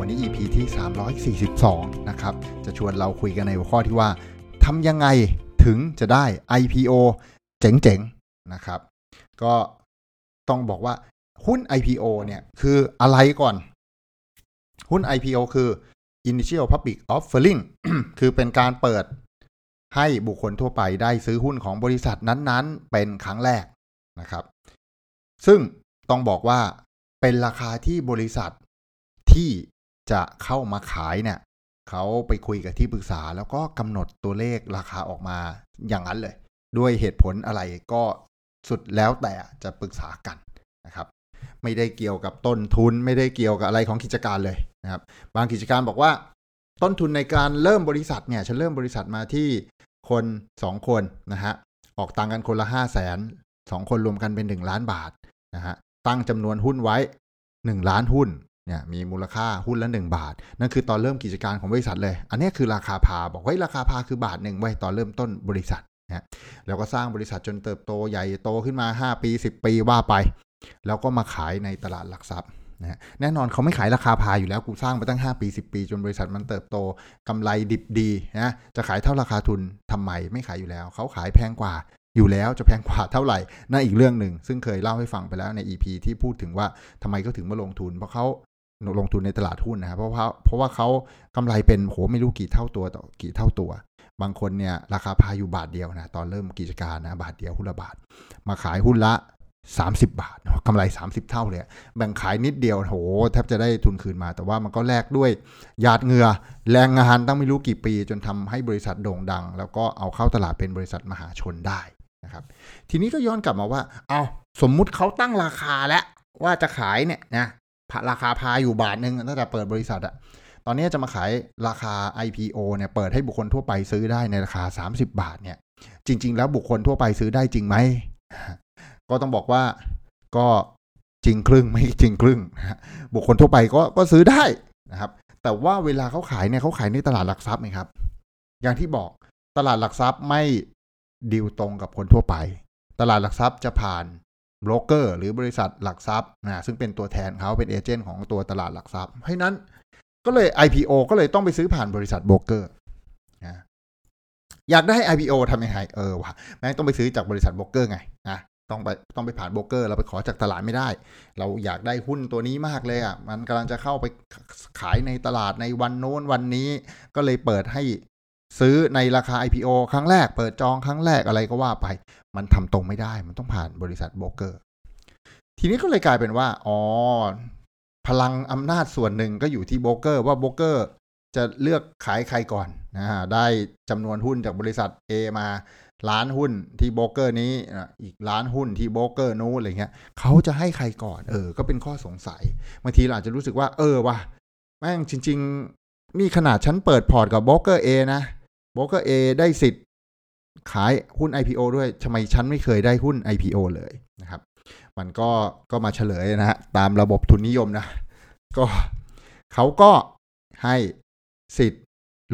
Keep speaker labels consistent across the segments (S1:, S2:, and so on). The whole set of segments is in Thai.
S1: วันนี้ EP ที่ 342 นะครับ จะชวนเราคุยกันในหัวข้อที่ว่าทำยังไงถึงจะได้ IPO เจ๋งๆ นะครับ ก็ต้องบอกว่าหุ้น IPO เนี่ยคืออะไรก่อน หุ้น IPO คือ Initial Public Offering คือเป็นการเปิดให้บุคคลทั่วไปได้ซื้อหุ้นของบริษัทนั้นๆ เป็นครั้งแรกนะครับ ซึ่งต้องบอกว่าเป็นราคาที่บริษัทที่ จะเข้ามาขายเนี่ยเขาไปคุยกับที่ปรึกษา แล้วก็กำหนดตัวเลขราคาออกมาอย่างนั้นเลย ด้วยเหตุผลอะไรก็สุดแล้วแต่จะปรึกษากันนะครับ ไม่ได้เกี่ยวกับต้นทุนไม่ได้เกี่ยวกับอะไรของกิจการเลยนะครับ บางกิจการบอกว่า ต้นทุนในการเริ่มบริษัทเนี่ยฉันเริ่มบริษัทมาที่คน2คนนะฮะออกตังค์กันคนละ5 0 0แสนสองคนรวมกันเป็น 1 ล้านบาทนะฮะตั้งจำนวนหุ้นไว้ 1 ล้านหุ้น เนี่ยมีมูลค่าหุ้นละ 1 บาท นั่นคือตอนเริ่มกิจการของบริษัทเลย อันนี้คือราคาพาบอกว่าราคาพาคือบาทหนึ่งไว้ตอนเริ่มต้นบริษัทนะแล้วก็สร้างบริษัทจนเติบโตใหญ่โตขึ้นมา 5 ปี 10 ปีว่าไป แล้วก็มาขายในตลาดหลักทรัพย์นะแน่นอนเขาไม่ขายราคาพาอยู่แล้วกูสร้างมาตั้ง 5 ปี 10 ปี จนบริษัทมันเติบโตกำไรดิบดีนะจะขายเท่าราคาทุนทำไมไม่ขายอยู่แล้ว เขาขายแพงกว่าอยู่แล้วจะแพงกว่าเท่าไหร่นั่นอีกเรื่องหนึ่ง ซึ่งเคยเล่าให้ฟังไปแล้วใน EP ที่พูดถึงว่าทำไมเขาถึงมาลงทุน เพราะเขา ลงทุนในตลาดหุ้นนะครับเพราะว่าเพราะว่าเขากำไรเป็นโหไม่รู้กี่เท่าตัวต่อกี่เท่าตัว บางคนเนี่ยราคาพาอยู่บาทเดียวนะตอนเริ่มกิจการนะบาทเดียวหุ้นละบาท มาขายหุ้นละ 30 บาทกำไร 30 เท่าเลยแบ่งขายนิดเดียวโหแทบจะได้ทุนคืนมา แต่ว่ามันก็แลกด้วยหยาดเหงื่อแรงงานตั้งไม่รู้กี่ปี จนทำให้บริษัทโด่งดัง แล้วก็เอาเข้าตลาดเป็นบริษัทมหาชนได้นะครับทีนี้ก็ย้อนกลับมาว่าเอาสมมุติเขาตั้งราคาแล้วว่าจะขายเนี่ยนะ ราคาพาอยู่บาทหนึ่งตั้งแต่เปิดบริษัทอะตอนนี้จะมาขายราคา IPO เนี่ยเปิดให้บุคคลทั่วไปซื้อได้ในราคา 30 บาทเนี่ยจริง ๆ แล้วบุคคลทั่วไปซื้อได้จริงไหม ก็ต้องบอกว่าก็จริงครึ่งไม่จริงครึ่ง บุคคลทั่วไปก็ก็ซื้อได้นะครับ แต่ว่าเวลาเขาขายเนี่ยเขาขายในตลาดหลักทรัพย์ไหมครับ อย่างที่บอกตลาดหลักทรัพย์ไม่ดีลตรงกับคนทั่วไป ตลาดหลักทรัพย์จะผ่าน โบรกเกอร์หรือบริษัทหลักทรัพย์นะซึ่งเป็นตัวแทนเขาเป็นเอเจนต์ของตัวตลาดหลักทรัพย์ เพราะนั้นก็เลย IPO ก็เลยต้องไปซื้อผ่านบริษัทโบรกเกอร์นะอยากได้ IPO ทำยังไงเออวะแม่งต้องไปซื้อจากบริษัทโบรกเกอร์ไงนะต้องไปต้องไปผ่านโบรกเกอร์เราไปขอจากตลาดไม่ได้ เราอยากได้หุ้นตัวนี้มากเลยอะมันกำลังจะเข้าไปขายในตลาดในวันโน้นวันนี้ ก็เลยเปิดให้ ซื้อในราคา IPO ครั้งแรกเปิดจองครั้งแรกอะไรก็ว่าไป มันทำตรงไม่ได้ มันต้องผ่านบริษัทโบรกเกอร์ ทีนี้ก็เลยกลายเป็นว่า อ๋อ พลังอำนาจส่วนหนึ่งก็อยู่ที่โบรกเกอร์ว่าโบรกเกอร์จะเลือกขายใครก่อนนะฮะได้จำนวนหุ้นจากบริษัท A มาล้านหุ้นที่โบรกเกอร์นี้อีกล้านหุ้นที่โบรกเกอร์นู้นอะไรเงี้ยเขาจะให้ใครก่อนเออ ก็เป็นข้อสงสัยบางทีเราอาจจะรู้สึกว่า เออว่ะแม่งจริง ๆ นี่ขนาดฉันเปิดพอร์ตกับโบรกเกอร์ A นะ โบรกเกอร์ A ได้สิทธิ์ขายหุ้น IPO ด้วยทำไมฉันไม่เคยได้หุ้น IPO เลยนะครับ มันก็ก็มาเฉลยนะฮะตามระบบทุนนิยมนะ ก็เขาก็ให้สิทธิ์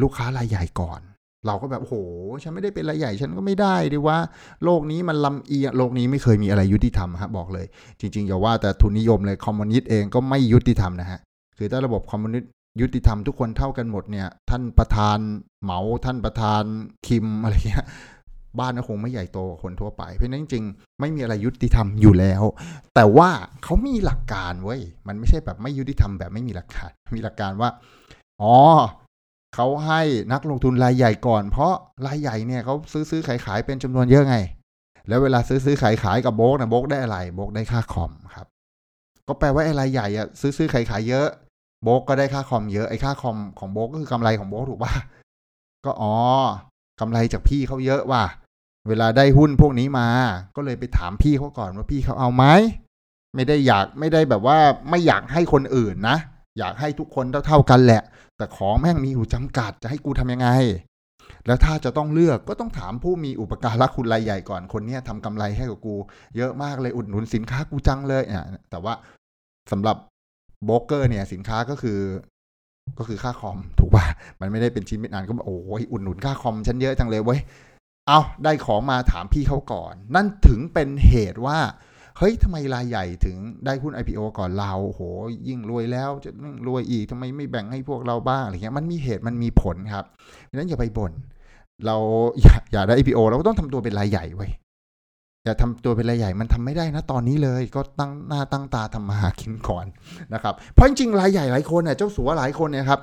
S1: ลูกค้ารายใหญ่ก่อน เราก็แบบโอ้โห ฉันไม่ได้เป็นรายใหญ่ฉันก็ไม่ได้ดิว่า โลกนี้มันลำเอียงโลกนี้ไม่เคยมีอะไรยุติธรรมครับบอกเลย จริงๆอย่าว่าแต่ทุนนิยมเลยคอมมิวนิสต์เองก็ไม่ยุติธรรมนะฮะคือถ้าระบบคอมมิวนิสต์ ยุติธรรมทุกคนเท่ากันหมดเนี่ย ท่านประธานเหมาท่านประธานคิมอะไรเงี้ยบ้านก็คงไม่ใหญ่โตคนทั่วไป เพราะนั้นจริงๆ ไม่มีอะไรยุติธรรมอยู่แล้ว แต่ว่าเขามีหลักการเว้ย มันไม่ใช่แบบไม่ยุติธรรมแบบไม่มีหลักการ มีหลักการว่า อ๋อเขาให้นักลงทุนรายใหญ่ก่อน เพราะรายใหญ่เนี่ยเขาซื้อซื้อขายขายเป็นจำนวนเยอะไง แล้วเวลาซื้อซื้อขายขายกับโบกนะโบกได้อะไรโบกได้ค่าคอมครับ ก็แปลว่าไอ้รายใหญ่อะซื้อซื้อขายขายเยอะ โบกก็ได้ค่าคอมเยอะไอ้ค่าคอมของโบกก็คือกำไรของโบกถูกป่ะก็อ๋อกำไรจากพี่เขาเยอะว่ะเวลาได้หุ้นพวกนี้มา ก็เลยไปถามพี่เขาก่อนว่าพี่เขาเอาไหมไม่ได้อยากไม่ได้แบบว่าไม่อยากให้คนอื่นนะ อยากให้ทุกคนเท่าๆกันแหละ แต่ของแม่งมีอยู่จำกัดจะให้กูทำยังไง แล้วถ้าจะต้องเลือกก็ต้องถามผู้มีอุปการะคุณรายใหญ่ก่อนคนเนี้ยทำกำไรให้กับกู เยอะมากเลยอุดหนุนสินค้ากูจังเลยเนี่ยแต่ว่าสำหรับ โบรกเกอร์เนี่ยสินค้าก็คือก็คือค่าคอมถูกป่ะมันไม่ได้เป็นชิ้นเป็นอันก็บอกโอ้ยอุดหนุนค่าคอมฉันเยอะจังเลยเว้ยเอาได้ของมาถามพี่เขาก่อน นั่นถึงเป็นเหตุว่าเฮ้ยทำไมรายใหญ่ถึงได้หุ้น IPO ก่อนเราโหยิ่งรวยแล้วจะรวยอีกทำไมไม่แบ่งให้พวกเราบ้างอะไรเงี้ยมันมีเหตุมันมีผลครับดังนั้นอย่าไปบ่นเราอยากอยากได้ IPO เราก็ต้องทำตัวเป็นรายใหญ่ไว้ อย่าทำตัวเป็นรายใหญ่มันทำไม่ได้นะตอนนี้เลยก็ตั้งหน้าตั้งตาทำมาหากินก่อนนะครับเพราะจริงๆรายใหญ่หลายคนเนี่ยเจ้าสัวหลายคนเนี่ยครับ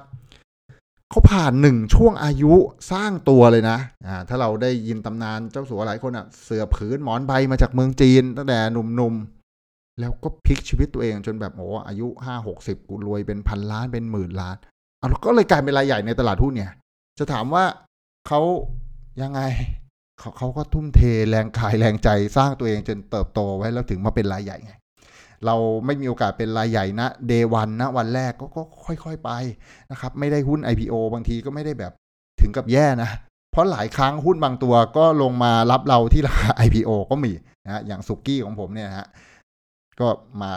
S1: เขาผ่านหนึ่งช่วงอายุสร้างตัวเลยนะอ่าถ้าเราได้ยินตำนานเจ้าสัวหลายคนอะเสือผืนหมอนใบมาจากเมืองจีนตั้งแต่หนุ่มๆ แล้วก็พลิกชีวิตตัวเองจนแบบโอ้อายุห้าหกสิบกูรวยเป็นพันล้านเป็นหมื่นล้านเอาแล้วก็เลยกลายเป็นรายใหญ่ในตลาดหุ้นเนี่ย จะถามว่าเขายังไง เขาเขาก็ทุ่มเทแรงกายแรงใจสร้างตัวเองจนเติบโตไว้แล้วถึงมาเป็นรายใหญ่ไงเราไม่มีโอกาสเป็นรายใหญ่นะเดวันนะวันแรกก็ก็ค่อยๆไปนะครับไม่ได้หุ้น IPO บางทีก็ไม่ได้แบบถึงกับแย่นะ เพราะหลายครั้งหุ้นบางตัวก็ลงมารับเราที่ราคา IPO ก็มีนะอย่างสุกี้ของผมเนี่ยนะฮะก็มา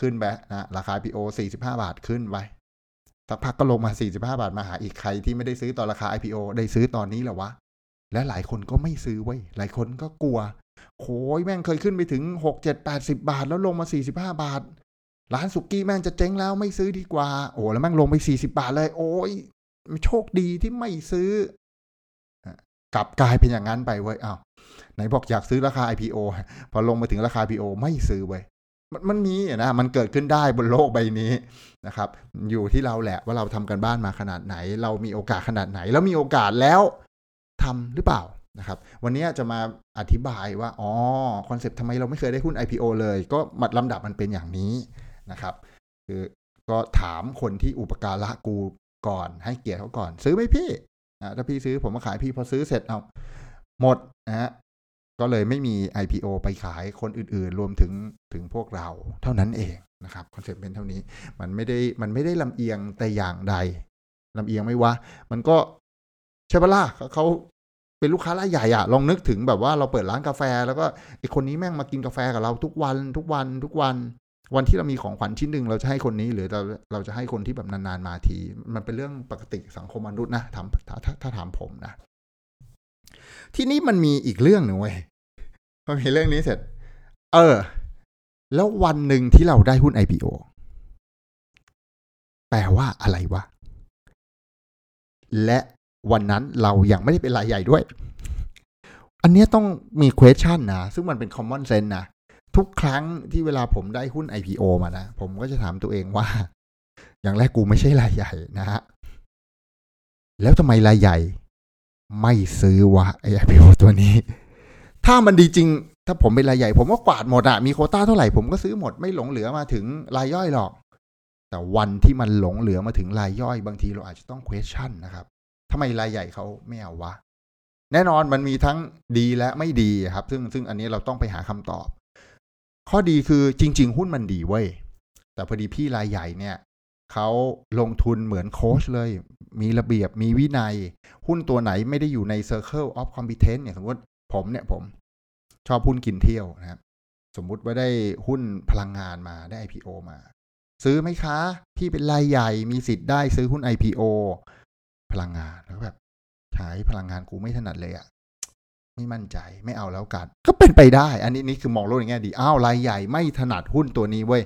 S1: ขึ้นไปนะราคา IPO 45 บาทขึ้นไปสักพักก็ลงมา 45 บาทมาหาอีกใครที่ไม่ได้ซื้อตอนราคา IPO ได้ซื้อตอนนี้แล้ววะ และหลายคนก็ไม่ซื้อไว้ยหลายคนก็กลัวโอ้ยแม่งเคยขึ้นไปถึงหกเจ็ดแปดสิบาท แล้วลงมาสี่สิบห้าบาท ร้านสุกี้แม่งจะเจ๊งแล้วไม่ซื้อดีกว่า โอ้แล้วแม่งลงไปสี่สิบาทเลย โอ้ยโชคดีที่ไม่ซื้อกลับกลายเป็นอย่างนั้นไปเว้ยอ้าวไหนบอกอยากซื้อราคา IPO พอลงมาถึงราคา IPO ไม่ซื้อเว้ยมันมันมีนะมันเกิดขึ้นได้บนโลกใบนี้นะครับ อยู่ที่เราแหละว่าเราทำกันบ้านมาขนาดไหน เรามีโอกาสขนาดไหน แล้วมีโอกาสแล้ว ทำหรือเปล่านะครับ วันนี้จะมาอธิบายว่าอ๋อคอนเซปต์ทำไมเราไม่เคยได้หุ้น IPO เลย ก็มัดลำดับมันเป็นอย่างนี้นะครับ คือก็ถามคนที่อุปการะกูก่อนให้เกียรติเขาก่อน ซื้อไหมพี่นะถ้าพี่ซื้อผมมาขายพี่พอซื้อเสร็จเอาหมดนะฮะก็เลยไม่มี IPO ไปขายคนอื่นๆ รวมถึงถึงพวกเราเท่านั้นเองนะครับคอนเซ็ปต์เป็นเท่านี้มันไม่ได้มันไม่ได้ลำเอียงแต่อย่างใดลำเอียงไม่ว่ามันก็ ใช่ปะล่ะเขาเป็นลูกค้ารายใหญ่อะลองนึกถึงแบบว่าเราเปิดร้านกาแฟ แล้วก็ไอ้คนนี้แม่งมากินกาแฟกับเราทุกวันทุกวันทุกวัน วันที่เรามีของขวัญชิ้นหนึ่งเราจะให้คนนี้หรือเราเราจะให้คนที่แบบนานๆมาที มันเป็นเรื่องปกติสังคมมนุษย์นะถามถ้าถ้าถ้าถามผมนะ ทีนี้มันมีอีกเรื่องหนึ่งเว้ยพอมีเรื่องนี้เสร็จ เออ แล้ววันหนึ่งที่เราได้หุ้น IPO แปลว่าอะไรวะและ วันนั้นเรายังไม่ได้เป็นรายใหญ่ด้วย อันนี้ต้องมี question นะ ซึ่งมันเป็น common sense นะ ทุกครั้งที่เวลาผมได้หุ้น IPO มานะ ผมก็จะถามตัวเองว่า อย่างแรกกูไม่ใช่รายใหญ่นะฮะ แล้วทำไมรายใหญ่ ไม่ซื้อวะไอ IPO ตัวนี้ ถ้ามันดีจริง ถ้าผมเป็นรายใหญ่ ผมก็กวาดหมดอะมีโคต้าเท่าไหร่ผมก็ซื้อหมดไม่หลงเหลือมาถึงรายย่อยหรอกแต่วันที่มันหลงเหลือมาถึงรายย่อยบางทีเราอาจจะต้อง question นะครับ ทำไมรายใหญ่เขาไม่เอาวะ แน่นอนมันมีทั้งดีและไม่ดีครับ ซึ่งซึ่งอันนี้เราต้องไปหาคำตอบ ข้อดีคือจริง ๆ หุ้นมันดีเว้ย แต่พอดีพี่รายใหญ่เนี่ยเขาลงทุนเหมือนโค้ชเลย มีระเบียบ มีวินัย หุ้นตัวไหนไม่ได้อยู่ใน Circle of Competence เนี่ยสมมติผมเนี่ยผม ชอบหุ้นกินเที่ยวนะครับสมมุติว่าได้หุ้นพลังงานมาได้ IPO มา ซื้อไหมคะ พี่เป็นรายใหญ่มีสิทธิ์ได้ซื้อหุ้น IPO พลังงานแล้วแบบใช้พลังงานกูไม่ถนัดเลยอะไม่มั่นใจไม่เอาแล้วกัน ก็เป็นไปได้ อันนี้นี่คือมองโลกในแง่ดีอ้าวรายใหญ่ไม่ถนัดหุ้นตัวนี้เว้ย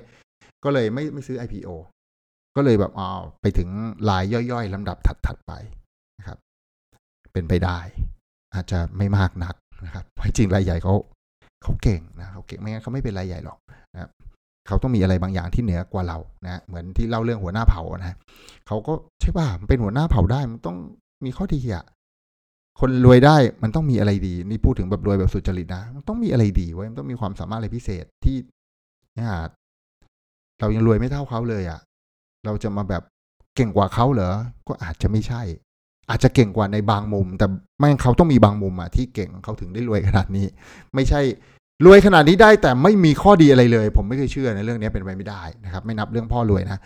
S1: ก็เลยไม่ไม่ซื้อ IPO ก็เลยแบบอ้าวไปถึงรายย่อยๆลำดับถัดๆไปนะครับ เป็นไปได้ อาจจะไม่มากนักนะครับเพราะจริงรายใหญ่เขาเขาเก่งนะเขาเก่งไม่งั้นเขาไม่เป็นรายใหญ่หรอกนะครับ เขาต้องมีอะไรบางอย่างที่เหนือกว่าเรานะเหมือนที่เล่าเรื่องหัวหน้าเผ่านะเขาก็ใช่ป่ะมันเป็นหัวหน้าเผ่าได้มันต้องมีข้อดีอะคนรวยได้มันต้องมีอะไรดี นี่พูดถึงแบบรวยแบบสุจริตนะมันต้องมีอะไรดีไว้มันต้องมีความสามารถอะไรพิเศษที่เนี่ยเรายังรวยไม่เท่าเขาเลยอะเราจะมาแบบเก่งกว่าเขาเหรอ ก็อาจจะไม่ใช่ อาจจะเก่งกว่าในบางมุม แต่ไม่งเขาต้องมีบางมุมอะที่เก่งเขาถึงได้รวยขนาดนี้ ไม่ใช่ รวยขนาดนี้ได้แต่ไม่มีข้อดีอะไรเลย ผมไม่เคยเชื่อในเรื่องนี้เป็นไปไม่ได้นะครับ ไม่นับเรื่องพ่อรวยนะ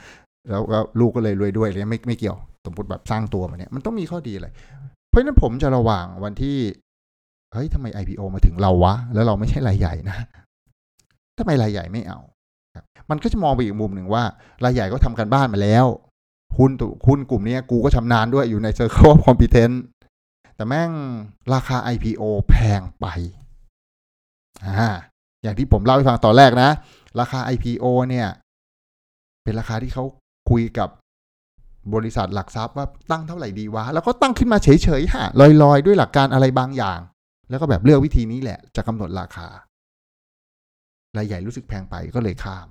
S1: แล้วก็ลูกก็เลยรวยด้วยเลยไม่ไม่เกี่ยวสมมติแบบสร้างตัวมาเนี่ยมันต้องมีข้อดีอะไรเพราะฉะนั้นผมจะระวังวันที่เฮ้ยทำไม IPO มาถึงเราวะ แล้วเราไม่ใช่รายใหญ่นะทำไมรายใหญ่ไม่เอามันก็จะมองไปอีกมุมหนึ่งว่ารายใหญ่ก็ทำกันบ้านมาแล้วหุ้นตุหุ้นกลุ่มนี้กูก็ชำนาญด้วยอยู่ใน Circle of Competence แต่แม่งราคา IPO แพงไป อย่างที่ผมเล่าให้ฟังตอนแรกนะ ราคา IPO เนี่ย เป็นราคาที่เขาคุยกับบริษัทหลักทรัพย์ว่าตั้งเท่าไหร่ดีวะ แล้วก็ตั้งขึ้นมาเฉยๆฮะลอยๆ ด้วยหลักการอะไรบางอย่าง แล้วก็แบบเลือกวิธีนี้แหละ จะกำหนดราคารายใหญ่รู้สึกแพงไปก็เลยข้าม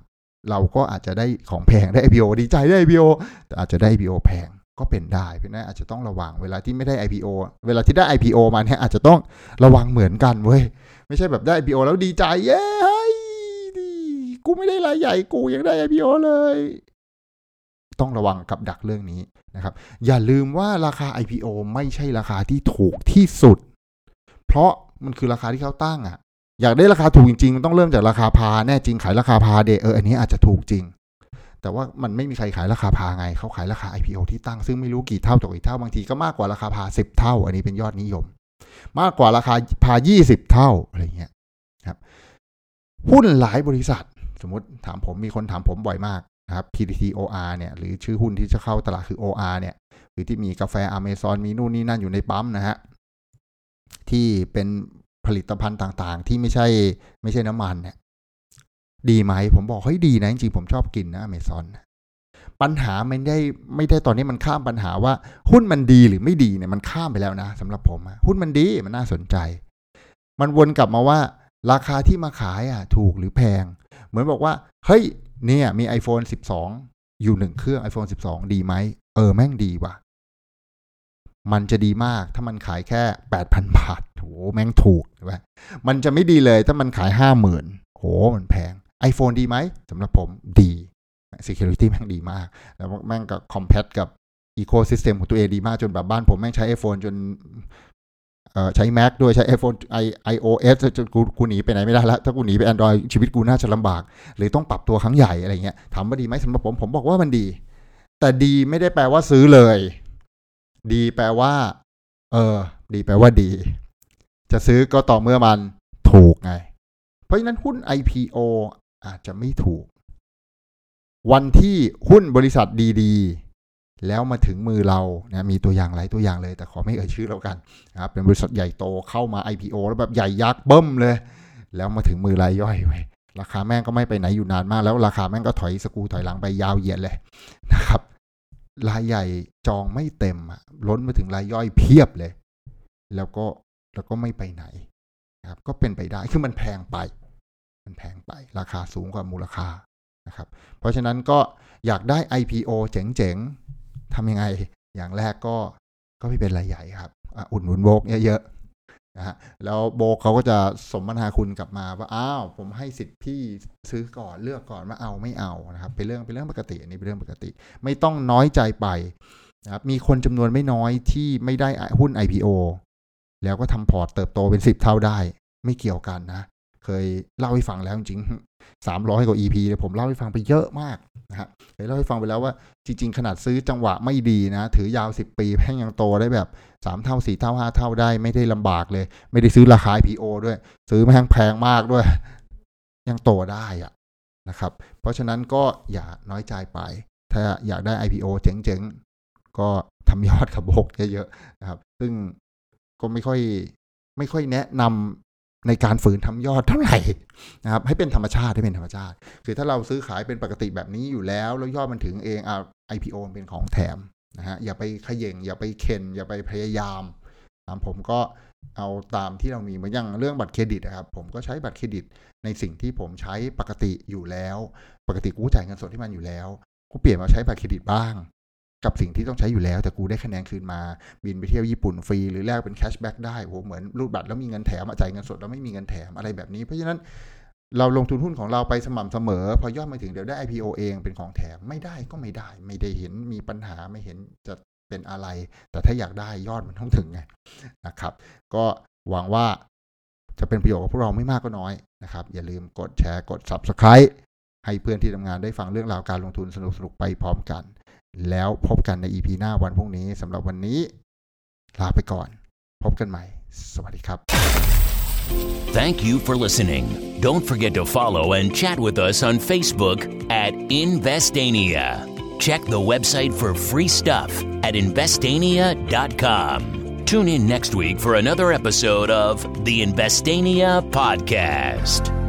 S1: เราก็อาจจะได้ของแพงได้ IPO ดีใจได้ IPO แต่อาจจะได้ IPO แพง ก็เป็นได้เพราะนั้นอาจจะต้องระวังเวลาที่ไม่ได้ IPO เวลาที่ได้ IPO มาเนี่ยอาจจะต้องระวังเหมือนกันเว้ยไม่ใช่แบบได้ IPO แล้วดีใจเย้ดีกูไม่ได้รายใหญ่กูยังได้ IPO เลย ต้องระวังกับดักเรื่องนี้นะครับ อย่าลืมว่าราคา IPO ไม่ใช่ราคาที่ถูกที่สุด เพราะมันคือราคาที่เขาตั้งอะอยากได้ราคาถูกจริงๆมันต้องเริ่มจากราคาพาแน่จริงขายราคาพาเดเอออันนี้อาจจะถูกจริง แต่ว่ามันไม่มีใครขายราคาพาไง เขาขายราคา IPO ที่ตั้ง ซึ่งไม่รู้กี่เท่าต่อกี่เท่า บางทีก็มากกว่าราคาพาสิบเท่า อันนี้เป็นยอดนิยม มากกว่าราคาพายี่สิบเท่าอะไรเงี้ยครับหุ้นหลายบริษัท สมมติถามผมมีคนถามผมบ่อยมากนะครับ PTTOR เนี่ยหรือชื่อหุ้นที่จะเข้าตลาดคือ OR เนี่ยหรือที่มีกาแฟอเมซอนมีนู่นนี่นั่นอยู่ในปั๊มนะฮะที่เป็นผลิตภัณฑ์ต่างๆ ที่ไม่ใช่ไม่ใช่น้ำมันเนี่ย ดีไหม ผมบอกเฮ้ยดีนะจริงๆผมชอบกินนะอเมซอนปัญหาไม่ได้ไม่ได้ตอนนี้มันข้ามปัญหาว่าหุ้นมันดีหรือไม่ดีเนี่ยมันข้ามไปแล้วนะสำหรับผมหุ้นมันดีมันน่าสนใจ มันวนกลับมาว่า ราคาที่มาขายอะ ถูกหรือแพง เหมือนบอกว่า เฮ้ย เนี่ยมี iPhone 12 อยู่หนึ่งเครื่อง iPhone 12 ดีไหมเออแม่งดีว่ะ มันจะดีมากถ้ามันขายแค่แปดพันบาทโหแม่งถูกใช่ไหมมันจะไม่ดีเลยถ้ามันขายห้าหมื่นโหมันแพง iPhone ดีไหมสำหรับผมดี Security แม่งดีมาก แล้วแม่งกับ c o m p a t กับ Ecosystem ของตัวเองดีมากจนแบบบ้านผมแม่งใช้ iPhone จนใช้ Mac ด้วยใช้ iPhone i iOS จนกูกูหนีไปไหนไม่ได้แล้วถ้ากูหนีไป Android ชีวิตกูน่าจะลำบากเลยต้องปรับตัวครั้งใหญ่อะไรเงี้ยถามว่าดีไหมสำหรับผมผมบอกว่ามันดี แต่ดีไม่ได้แปลว่าซื้อเลย ดีแปลว่า เออ ดีแปลว่าดี จะซื้อก็ต่อเมื่อมันถูกไง เพราะฉะนั้นหุ้น IPO อาจจะไม่ถูก วันที่หุ้นบริษัทดีๆ แล้วมาถึงมือเรานะมีตัวอย่างหลายตัวอย่างเลย แต่ขอไม่เอ่ยชื่อแล้วกันนะครับเป็นบริษัทใหญ่โตเข้ามา IPO แล้วแบบใหญ่ยักษ์เบิ้มเลย แล้วมาถึงมือรายย่อยไว้ราคาแม่งก็ไม่ไปไหนอยู่นานมาก แล้วราคาแม่งก็ถอยสกูถอยหลังไปยาวเหยียดเลยนะครับรายใหญ่จองไม่เต็มล้นมาถึงรายย่อยเพียบเลย แล้วก็แล้วก็ไม่ไปไหนนะครับก็เป็นไปได้คือมันแพงไป มันแพงไปราคาสูงกว่ามูลค่านะครับ เพราะฉะนั้นก็อยากได้ IPO เจ๋งๆทำยังไง อย่างแรกก็ก็ไม่เป็นรายใหญ่ครับอุดหนุนโบกเยอะๆนะฮะแล้วโบเขาก็จะสมนาคุณกลับมาว่าอ้าวผมให้สิทธิ์พี่ซื้อก่อนเลือกก่อนว่าเอาไม่เอานะครับ เป็นเรื่องเป็นเรื่องปกติอันนี้เป็นเรื่องปกติ ไม่ต้องน้อยใจไปนะครับมีคนจำนวนไม่น้อยที่ไม่ได้หุ้น IPO แล้วก็ทำพอร์ตเติบโตเป็นสิบเท่าได้ ไม่เกี่ยวกันนะ เคยเล่าให้ฟังแล้วจริงสามร้อยกว่า EP เลยผมเล่าให้ฟังไปเยอะมากนะฮะเคยเล่าให้ฟังไปแล้วว่าจริง ๆ ขนาดซื้อจังหวะไม่ดีนะ ถือยาวสิบปีแพ่งยังโตได้แบบสามเท่าสี่เท่าห้าเท่าได้ไม่ได้ลำบากเลย ไม่ได้ซื้อราคา IPO ด้วย ซื้อแพงแพงมากด้วย ยังโตได้อะนะครับ เพราะฉะนั้นก็อย่าน้อยใจไป ถ้าอยากได้ IPO เจ๋งๆ ก็ทำยอดขับบกเยอะๆนะครับ ซึ่งก็ไม่ค่อยไม่ค่อยแนะนำ ในการฝืนทำยอดเท่าไหร่นะครับให้เป็นธรรมชาติให้เป็นธรรมชาติ คือถ้าเราซื้อขายเป็นปกติแบบนี้อยู่แล้ว แล้วยอดมันถึงเองอ่า IPO เป็นของแถมนะฮะอย่าไปขย่งอย่าไปเข็นอย่าไปพยายามตามผมก็เอาตามที่เรามีเหมือนอย่างเรื่องบัตรเครดิตนะครับ ผมก็ใช้บัตรเครดิตในสิ่งที่ผมใช้ปกติอยู่แล้ว ปกติกูจ่ายเงินสดที่มันอยู่แล้วกูเปลี่ยนมาใช้บัตรเครดิตบ้าง กับสิ่งที่ต้องใช้อยู่แล้ว แต่กูได้คะแนนคืนมาบินไปเที่ยวญี่ปุ่นฟรี หรือแลกเป็นแคชแบ็กได้โหเหมือนรูดบัตรแล้วมีเงินแถมจ่ายเงินสดแล้วไม่มีเงินแถมอะไรแบบนี้ เพราะฉะนั้นเราลงทุนหุ้นของเราไปสม่ำเสมอ พอยอดมาถึงเดี๋ยวได้ IPO เองเป็นของแถมไม่ได้ก็ไม่ได้ ไม่ได้เห็นมีปัญหาไม่เห็นจะเป็นอะไร แต่ถ้าอยากได้ยอดมันต้องถึงไงนะครับ ก็หวังว่าจะเป็นประโยชน์กับพวกเราไม่มากก็น้อยนะครับ อย่าลืมกดแชร์กด Subscribe ให้เพื่อนที่ทำงานได้ฟังเรื่องราวการลงทุนสนุกๆไปพร้อมกัน แล้วพบกันใน EP หน้าวันพรุ่งนี้สำหรับวันนี้ ลาไปก่อน พบกันใหม่ สวัสดีครับ
S2: Thank you for listening. Don't forget to follow and chat with us on Facebook at Investania. Check the website for free stuff at investania.com. Tune in next week for another episode of the Investania Podcast.